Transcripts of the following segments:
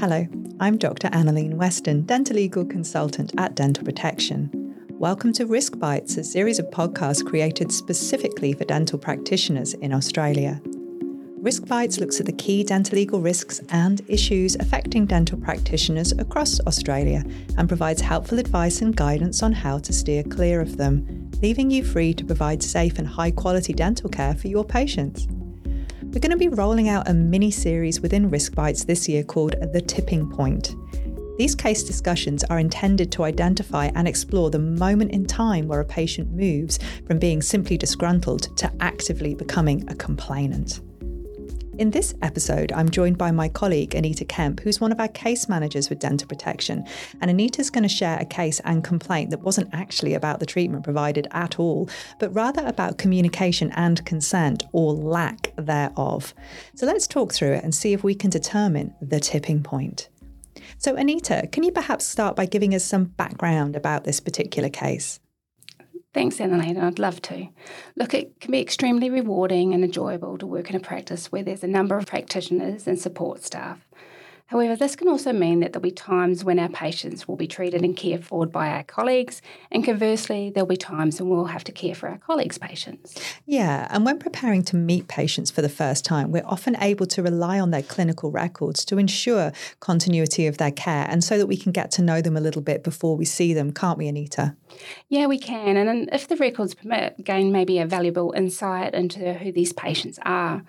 Hello, I'm Dr. Annalene Weston, dentolegal consultant at Dental Protection. Welcome to Risk Bites, a series of podcasts created specifically for dental practitioners in Australia. Risk Bites looks at the key dentolegal risks and issues affecting dental practitioners across Australia and provides helpful advice and guidance on how to steer clear of them, leaving you free to provide safe and high quality dental care for your patients. We're going to be rolling out a mini series within Risk Bites this year called The Tipping Point. These case discussions are intended to identify and explore the moment in time where a patient moves from being simply disgruntled to actively becoming a complainant. In this episode, I'm joined by my colleague Anita Kemp, who's one of our case managers with Dental Protection. And Anita's going to share a case and complaint that wasn't actually about the treatment provided at all, but rather about communication and consent or lack thereof. So let's talk through it and see if we can determine the tipping point. So, Anita, can you perhaps start by giving us some background about this particular case? Thanks, Annalene. I'd love to. Look, it can be extremely rewarding and enjoyable to work in a practice where there's a number of practitioners and support staff However, this can also mean that there'll be times when our patients will be treated and cared for by our colleagues, and conversely, there'll be times when we'll have to care for our colleagues' patients. Yeah, and when preparing to meet patients for the first time, we're often able to rely on their clinical records to ensure continuity of their care and so that we can get to know them a little bit before we see them, can't we, Anita? Yeah, we can. And if the records permit, gain maybe a valuable insight into who these patients are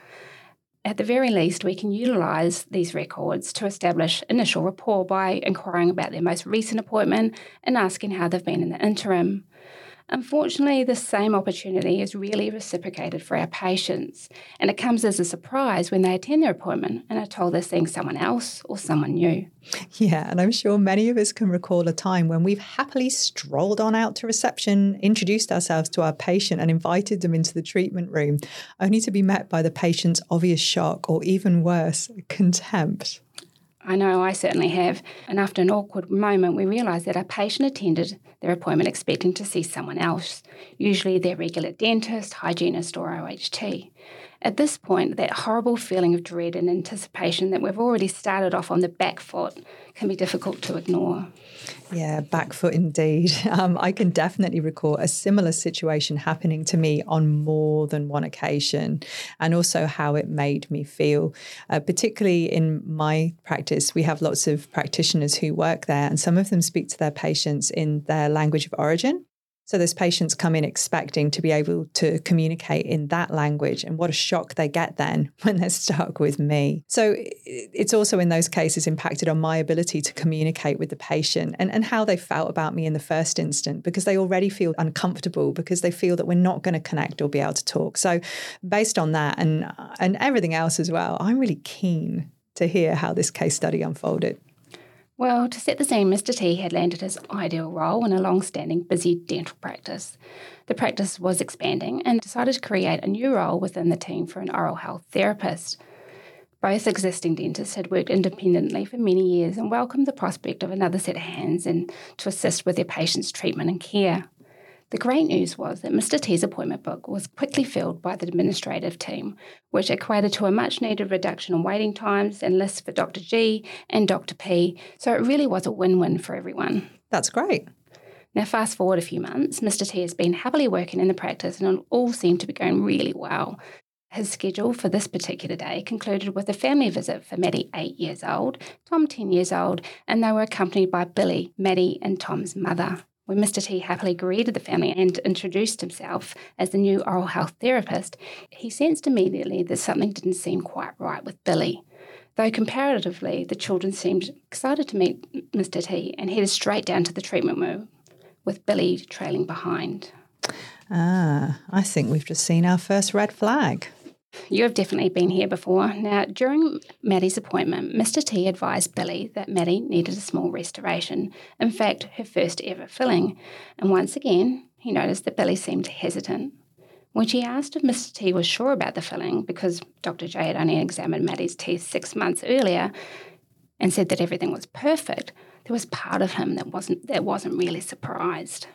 at the very least, we can utilise these records to establish initial rapport by inquiring about their most recent appointment and asking how they've been in the interim. Unfortunately, the same opportunity is rarely reciprocated for our patients, and it comes as a surprise when they attend their appointment and are told they're seeing someone else or someone new. Yeah, and I'm sure many of us can recall a time when we've happily strolled on out to reception, introduced ourselves to our patient, and invited them into the treatment room, only to be met by the patient's obvious shock or even worse, contempt. I know I certainly have. And after an awkward moment, we realised that our patient attended their appointment expecting to see someone else, usually their regular dentist, hygienist, or OHT. At this point, that horrible feeling of dread and anticipation that we've already started off on the back foot can be difficult to ignore. Yeah, back foot indeed. Um, I can definitely recall a similar situation happening to me on more than one occasion, and also how it made me feel. Uh, particularly in my practice, we have lots of practitioners who work there, and some of them speak to their patients in their language of origin. So those patients come in expecting to be able to communicate in that language, and what a shock they get then when they're stuck with me. So it's also in those cases impacted on my ability to communicate with the patient and, and how they felt about me in the first instant because they already feel uncomfortable because they feel that we're not going to connect or be able to talk. So based on that and and everything else as well, I'm really keen to hear how this case study unfolded. Well, to set the scene, Mr. T had landed his ideal role in a long standing busy dental practice. The practice was expanding and decided to create a new role within the team for an oral health therapist. Both existing dentists had worked independently for many years and welcomed the prospect of another set of hands and to assist with their patients' treatment and care. The great news was that Mr. T's appointment book was quickly filled by the administrative team, which equated to a much needed reduction in waiting times and lists for Dr. G and Dr. P, so it really was a win win for everyone. That's great. Now, fast forward a few months, Mr. T has been happily working in the practice and it all seemed to be going really well. His schedule for this particular day concluded with a family visit for Maddie, eight years old, Tom, 10 years old, and they were accompanied by Billy, Maddie, and Tom's mother. When Mr. T happily greeted the family and introduced himself as the new oral health therapist, he sensed immediately that something didn't seem quite right with Billy. Though comparatively, the children seemed excited to meet Mr. T and headed straight down to the treatment room, with Billy trailing behind. Ah, I think we've just seen our first red flag. You have definitely been here before. Now, during Maddie's appointment, Mr. T advised Billy that Maddie needed a small restoration, in fact, her first ever filling. And once again, he noticed that Billy seemed hesitant. When she asked if Mr. T was sure about the filling, because Dr. J had only examined Maddie's teeth six months earlier and said that everything was perfect, there was part of him that wasn't that wasn't really surprised.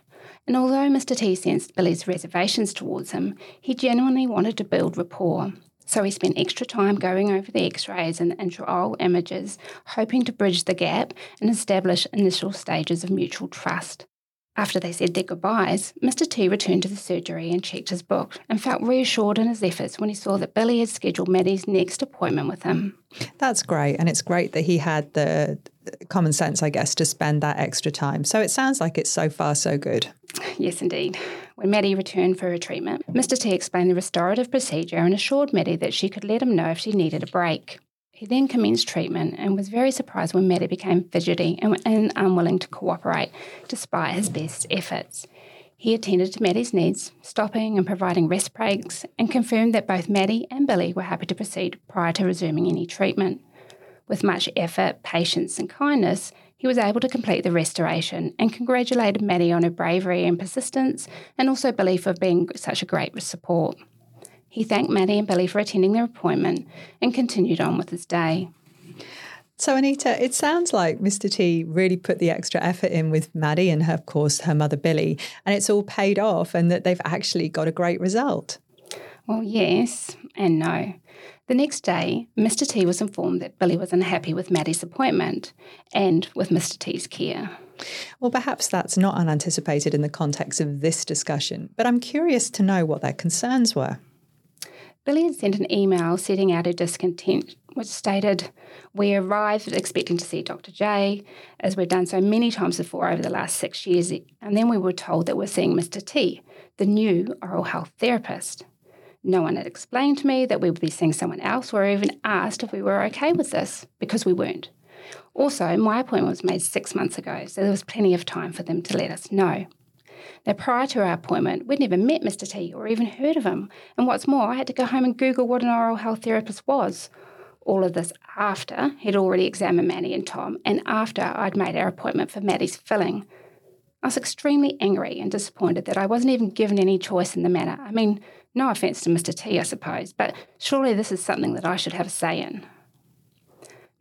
And although Mr. T sensed Billy's reservations towards him, he genuinely wanted to build rapport. So he spent extra time going over the x rays and the intraoral images, hoping to bridge the gap and establish initial stages of mutual trust. After they said their goodbyes, Mr. T returned to the surgery and checked his book and felt reassured in his efforts when he saw that Billy had scheduled Maddie's next appointment with him. That's great. And it's great that he had the common sense, I guess, to spend that extra time. So it sounds like it's so far so good. Yes, indeed. When Maddie returned for her treatment, Mr. T explained the restorative procedure and assured Maddie that she could let him know if she needed a break. He then commenced treatment and was very surprised when Maddie became fidgety and, unwilling to cooperate, despite his best efforts. He attended to Maddie's needs, stopping and providing rest breaks, and confirmed that both Maddie and Billy were happy to proceed prior to resuming any treatment. With much effort, patience, and kindness, he was able to complete the restoration and congratulated Maddie on her bravery and persistence, and also Billy for being such a great support. He thanked Maddie and Billy for attending their appointment and continued on with his day. So, Anita, it sounds like Mr. T really put the extra effort in with Maddie and, her, of course, her mother Billy, and it's all paid off and that they've actually got a great result. Well, yes and no. The next day, Mr. T was informed that Billy was unhappy with Maddie's appointment and with Mr. T's care. Well, perhaps that's not unanticipated in the context of this discussion, but I'm curious to know what their concerns were. Billy had sent an email setting out her discontent, which stated, We arrived expecting to see Dr. J, as we've done so many times before over the last six years, and then we were told that we're seeing Mr. T, the new oral health therapist. No one had explained to me that we would be seeing someone else or even asked if we were okay with this, because we weren't. Also, my appointment was made six months ago, so there was plenty of time for them to let us know. Now, prior to our appointment, we'd never met Mr. T or even heard of him. And what's more, I had to go home and Google what an oral health therapist was. All of this after he'd already examined Maddie and Tom, and after I'd made our appointment for Maddie's filling. I was extremely angry and disappointed that I wasn't even given any choice in the matter. I mean, no offence to Mr. T, I suppose, but surely this is something that I should have a say in.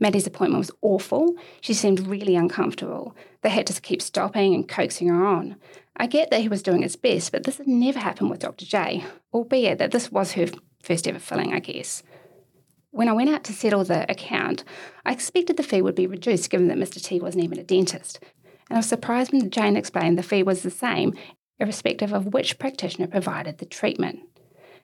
Maddie's appointment was awful. She seemed really uncomfortable. They had to keep stopping and coaxing her on. I get that he was doing his best, but this had never happened with Dr. J, albeit that this was her first ever filling, I guess. When I went out to settle the account, I expected the fee would be reduced given that Mr. T wasn't even a dentist. And I was surprised when Jane explained the fee was the same, irrespective of which practitioner provided the treatment.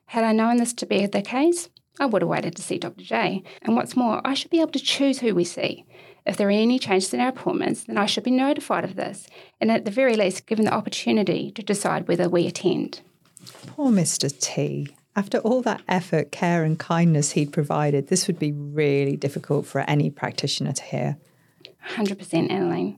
Had I known this to be the case, I would have waited to see Dr. J. And what's more, I should be able to choose who we see. If there are any changes in our appointments, then I should be notified of this, and at the very least, given the opportunity to decide whether we attend. Poor Mr. T. After all that effort, care, and kindness he'd provided, this would be really difficult for any practitioner to hear. 100% Annalene.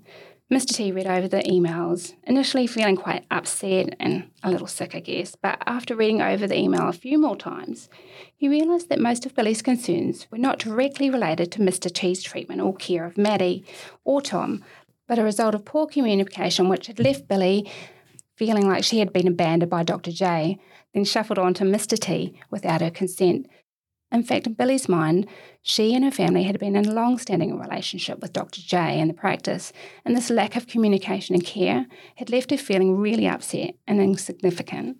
Mr. T read over the emails, initially feeling quite upset and a little sick, I guess, but after reading over the email a few more times, he realised that most of Billy's concerns were not directly related to Mr. T's treatment or care of Maddie or Tom, but a result of poor communication which had left Billy feeling like she had been abandoned by Dr. J, then shuffled on to Mr. T without her consent, in fact, in Billy's mind, she and her family had been in a long standing relationship with Dr. J and the practice, and this lack of communication and care had left her feeling really upset and insignificant.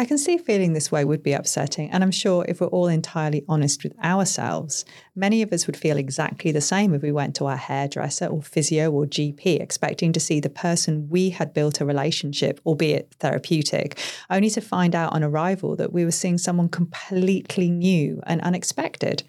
I can see feeling this way would be upsetting, and I'm sure if we're all entirely honest with ourselves, many of us would feel exactly the same if we went to our hairdresser or physio or GP expecting to see the person we had built a relationship, albeit therapeutic, only to find out on arrival that we were seeing someone completely new and unexpected.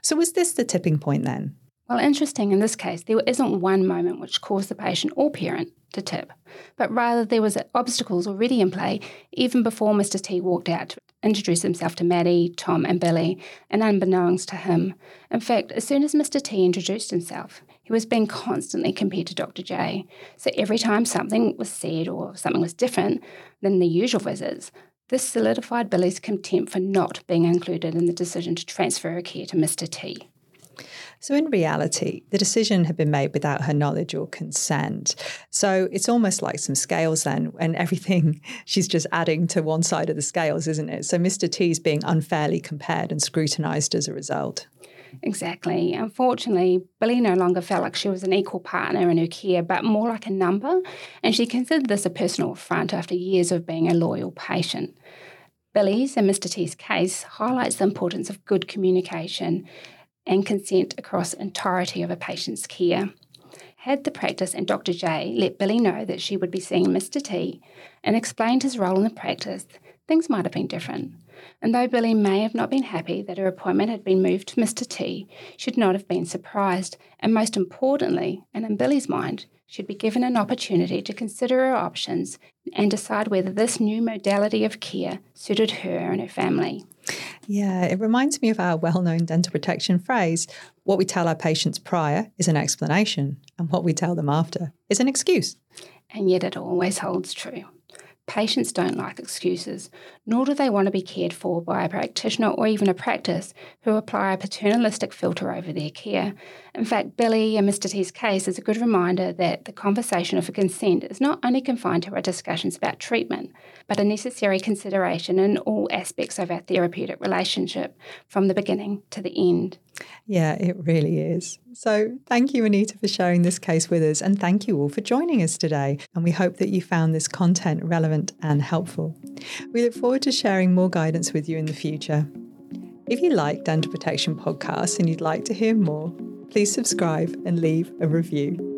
So, was this the tipping point then? Well, interesting in this case, there isn't one moment which caused the patient or parent to tip, but rather there was obstacles already in play even before Mr. T walked out to introduce himself to Maddie, Tom, and Billy, and unbeknownst to him. In fact, as soon as Mr. T introduced himself, he was being constantly compared to Dr. J. So every time something was said or something was different than the usual visits, this solidified Billy's contempt for not being included in the decision to transfer her care to Mr. T. So, in reality, the decision had been made without her knowledge or consent. So, it's almost like some scales then, and everything she's just adding to one side of the scales, isn't it? So, Mr. T is being unfairly compared and scrutinised as a result. Exactly. Unfortunately, Billy no longer felt like she was an equal partner in her care, but more like a number, and she considered this a personal affront after years of being a loyal patient. Billy's and Mr. T's case highlights the importance of good communication and consent across entirety of a patient's care. Had the practice and Dr. J let Billy know that she would be seeing Mr. T and explained his role in the practice, things might have been different. And though Billy may have not been happy that her appointment had been moved to Mr. T, should not have been surprised, and most importantly, and in Billy's mind, should be given an opportunity to consider her options and decide whether this new modality of care suited her and her family. Yeah, it reminds me of our well known dental protection phrase what we tell our patients prior is an explanation, and what we tell them after is an excuse. And yet it always holds true. Patients don't like excuses, nor do they want to be cared for by a practitioner or even a practice who apply a paternalistic filter over their care. In fact, Billy and Mr. T's case is a good reminder that the conversation of consent is not only confined to our discussions about treatment, but a necessary consideration in all aspects of our therapeutic relationship, from the beginning to the end. Yeah, it really is. So, thank you, Anita, for sharing this case with us, and thank you all for joining us today. And we hope that you found this content relevant and helpful. We look forward to sharing more guidance with you in the future. If you like Dental Protection podcasts and you'd like to hear more, please subscribe and leave a review.